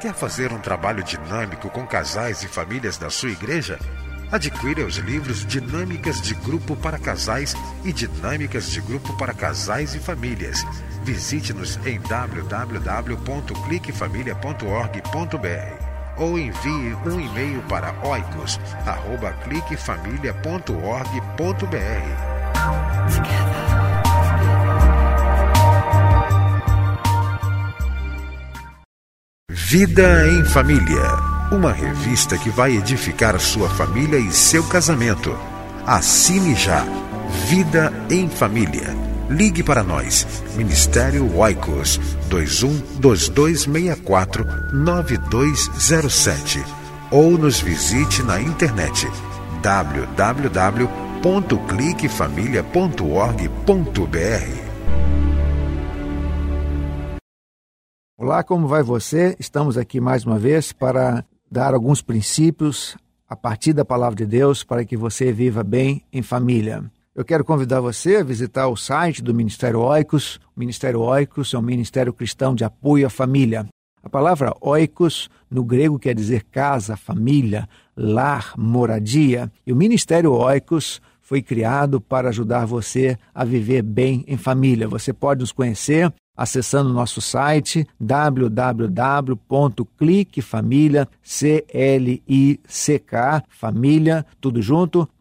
Quer fazer um trabalho dinâmico com casais e famílias da sua igreja? Adquira os livros Dinâmicas de Grupo para Casais e Dinâmicas de Grupo para Casais e Famílias. Visite-nos em www.cliquefamilia.org.br ou envie um e-mail para oicos.cliquefamilia.org.br. Vida em Família. Uma revista que vai edificar sua família e seu casamento. Assine já. Vida em Família. Ligue para nós. Ministério Oicos 21 2264 9207 ou nos visite na internet www.cliquefamilia.org.br. Olá, como vai você? Estamos aqui mais uma vez para dar alguns princípios a partir da palavra de Deus para que você viva bem em família. Eu quero convidar você a visitar o site do Ministério Oicos. O Ministério Oicos é um ministério cristão de apoio à família. A palavra oikos no grego quer dizer casa, família, lar, moradia. E o Ministério Oikos foi criado para ajudar você a viver bem em família. Você pode nos conhecer acessando nosso site www.cliquefamilia, C L I C K, família, tudo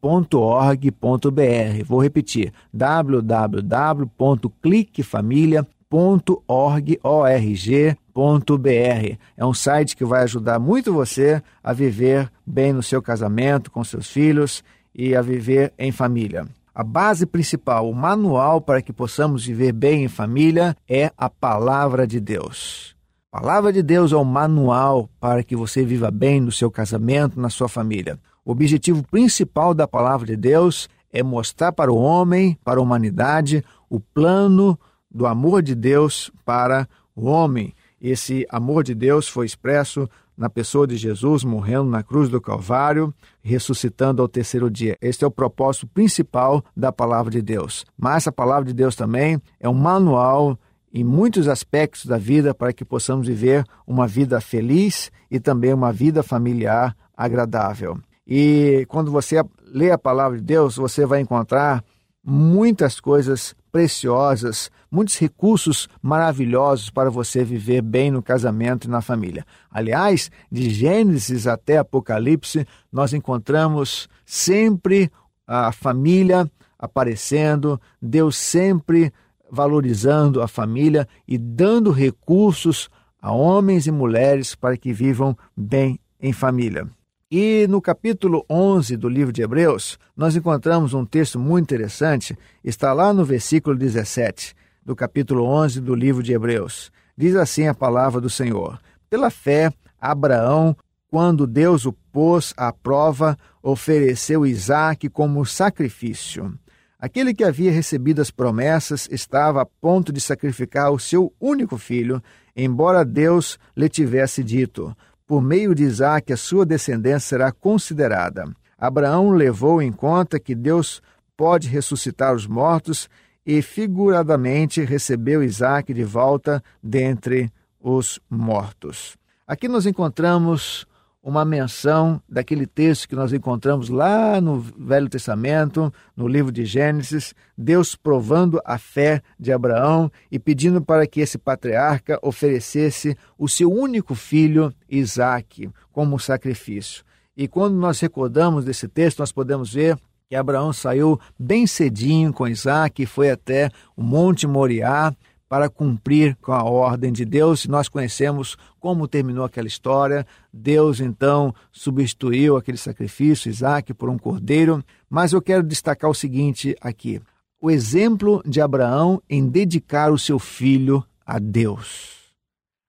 .org.br. Vou repetir: www.cliquefamilia.org.br. É um site que vai ajudar muito você a viver bem no seu casamento, com seus filhos e a viver em família. A base principal, o manual para que possamos viver bem em família é a palavra de Deus. A palavra de Deus é o manual para que você viva bem no seu casamento, na sua família. O objetivo principal da palavra de Deus é mostrar para o homem, para a humanidade, o plano do amor de Deus para o homem. Esse amor de Deus foi expresso na pessoa de Jesus, morrendo na cruz do Calvário, ressuscitando ao terceiro dia. Este é o propósito principal da palavra de Deus. Mas a palavra de Deus também é um manual em muitos aspectos da vida para que possamos viver uma vida feliz e também uma vida familiar agradável. E quando você lê a palavra de Deus, você vai encontrar muitas coisas preciosas, muitos recursos maravilhosos para você viver bem no casamento e na família. Aliás, de Gênesis até Apocalipse, nós encontramos sempre a família aparecendo, Deus sempre valorizando a família e dando recursos a homens e mulheres para que vivam bem em família. E no capítulo 11 do livro de Hebreus, nós encontramos um texto muito interessante, está lá no versículo 17 do capítulo 11 do livro de Hebreus. Diz assim a palavra do Senhor: Pela fé, Abraão, quando Deus o pôs à prova, ofereceu Isaque como sacrifício. Aquele que havia recebido as promessas estava a ponto de sacrificar o seu único filho, embora Deus lhe tivesse dito: por meio de Isaac, a sua descendência será considerada. Abraão levou em conta que Deus pode ressuscitar os mortos e figuradamente recebeu Isaac de volta dentre os mortos. Aqui nós encontramos uma menção daquele texto que nós encontramos lá no Velho Testamento, no livro de Gênesis, Deus provando a fé de Abraão e pedindo para que esse patriarca oferecesse o seu único filho, Isaque, como sacrifício. E quando nós recordamos desse texto, nós podemos ver que Abraão saiu bem cedinho com Isaac e foi até o Monte Moriá para cumprir com a ordem de Deus. Nós conhecemos como terminou aquela história. Deus então substituiu aquele sacrifício, Isaac, por um cordeiro. Mas eu quero destacar o seguinte aqui: o exemplo de Abraão em dedicar o seu filho a Deus.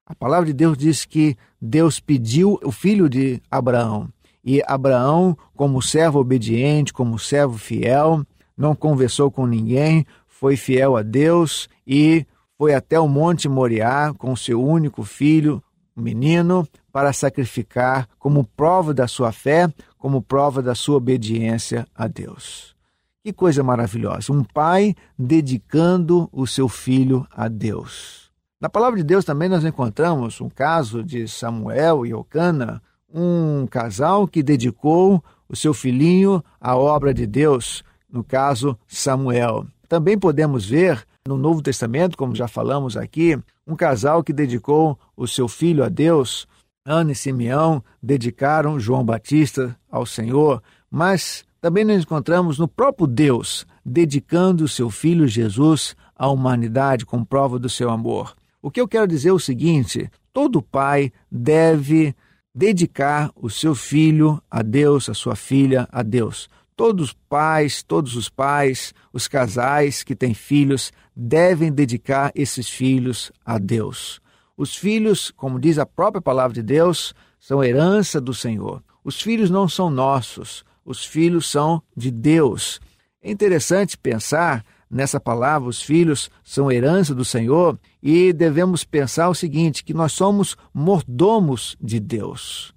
A palavra de Deus diz que Deus pediu o filho de Abraão. E Abraão, como servo obediente, como servo fiel, não conversou com ninguém, foi fiel a Deus e foi até o Monte Moriá com seu único filho, menino, para sacrificar como prova da sua fé, como prova da sua obediência a Deus. Que coisa maravilhosa! Um pai dedicando o seu filho a Deus. Na palavra de Deus também nós encontramos um caso de Samuel e Ocana, um casal que dedicou o seu filhinho à obra de Deus, no caso Samuel. Também podemos ver no Novo Testamento, como já falamos aqui, um casal que dedicou o seu filho a Deus. Ana e Simeão dedicaram João Batista ao Senhor, mas também nos encontramos no próprio Deus dedicando o seu filho Jesus à humanidade com prova do seu amor. O que eu quero dizer é o seguinte: todo pai deve dedicar o seu filho a Deus, a sua filha a Deus. Todos os pais, todos os pais, os casais que têm filhos devem dedicar esses filhos a Deus. Os filhos, como diz a própria palavra de Deus, são herança do Senhor. Os filhos não são nossos, os filhos são de Deus. É interessante pensar nessa palavra, os filhos são herança do Senhor, e devemos pensar o seguinte: que nós somos mordomos de Deus.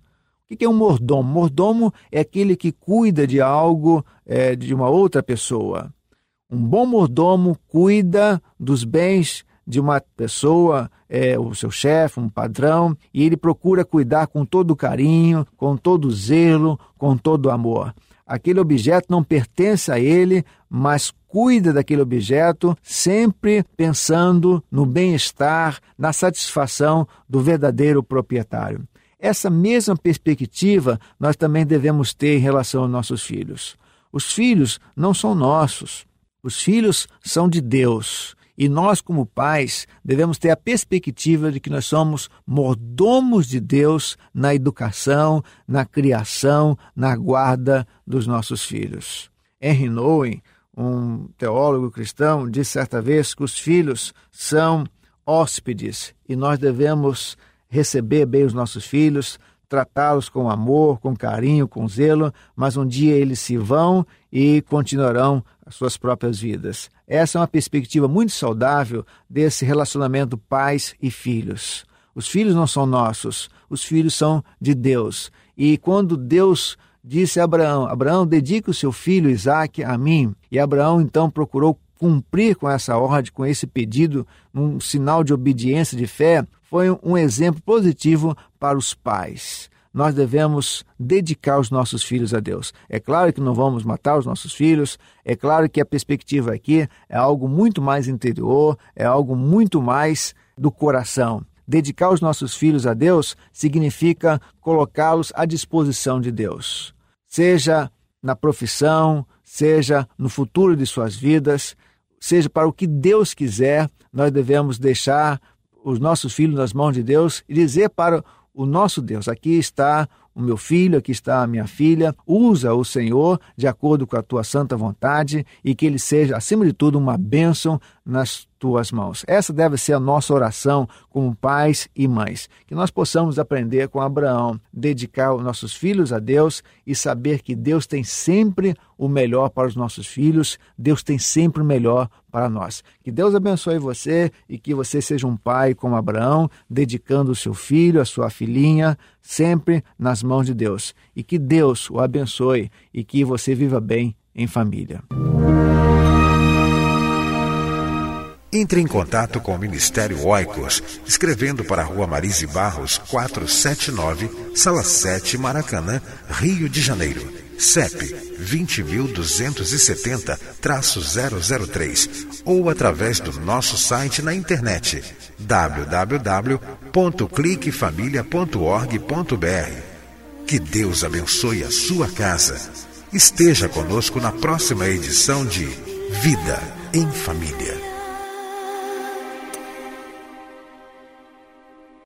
O que é um mordomo? Mordomo é aquele que cuida de algo é, de uma outra pessoa. Um bom mordomo cuida dos bens de uma pessoa, é, o seu chefe, um padrão, e ele procura cuidar com todo carinho, com todo zelo, com todo amor. Aquele objeto não pertence a ele, mas cuida daquele objeto, sempre pensando no bem-estar, na satisfação do verdadeiro proprietário. Essa mesma perspectiva nós também devemos ter em relação aos nossos filhos. Os filhos não são nossos, os filhos são de Deus. E nós, como pais, devemos ter a perspectiva de que nós somos mordomos de Deus na educação, na criação, na guarda dos nossos filhos. Henry Nouwen, um teólogo cristão, disse certa vez que os filhos são hóspedes e nós devemos receber bem os nossos filhos, tratá-los com amor, com carinho, com zelo, mas um dia eles se vão e continuarão as suas próprias vidas. Essa é uma perspectiva muito saudável desse relacionamento pais e filhos. Os filhos não são nossos, os filhos são de Deus. E quando Deus disse a Abraão: Abraão, dedique o seu filho Isaque a mim. E Abraão então procurou cumprir com essa ordem, com esse pedido, um sinal de obediência, de fé, foi um exemplo positivo para os pais. Nós devemos dedicar os nossos filhos a Deus. É claro que não vamos matar os nossos filhos, é claro que a perspectiva aqui é algo muito mais interior, é algo muito mais do coração. Dedicar os nossos filhos a Deus significa colocá-los à disposição de Deus, seja na profissão, seja no futuro de suas vidas, seja para o que Deus quiser, nós devemos deixar os nossos filhos nas mãos de Deus e dizer para o nosso Deus: aqui está o meu filho, aqui está a minha filha, usa o Senhor de acordo com a tua santa vontade e que ele seja, acima de tudo, uma bênção nas tuas mãos. Essa deve ser a nossa oração como pais e mães. Que nós possamos aprender com Abraão, dedicar os nossos filhos a Deus e saber que Deus tem sempre o melhor para os nossos filhos, Deus tem sempre o melhor para nós. Que Deus abençoe você e que você seja um pai como Abraão, dedicando o seu filho, a sua filhinha, sempre nas mãos de Deus. E que Deus o abençoe e que você viva bem em família. Entre em contato com o Ministério Oicos, escrevendo para a Rua Marise Barros, 479, Sala 7, Maracanã, Rio de Janeiro. CEP 20.270-003 ou através do nosso site na internet www.cliquefamilia.org.br. Que Deus abençoe a sua casa Esteja conosco na próxima edição de Vida em Família.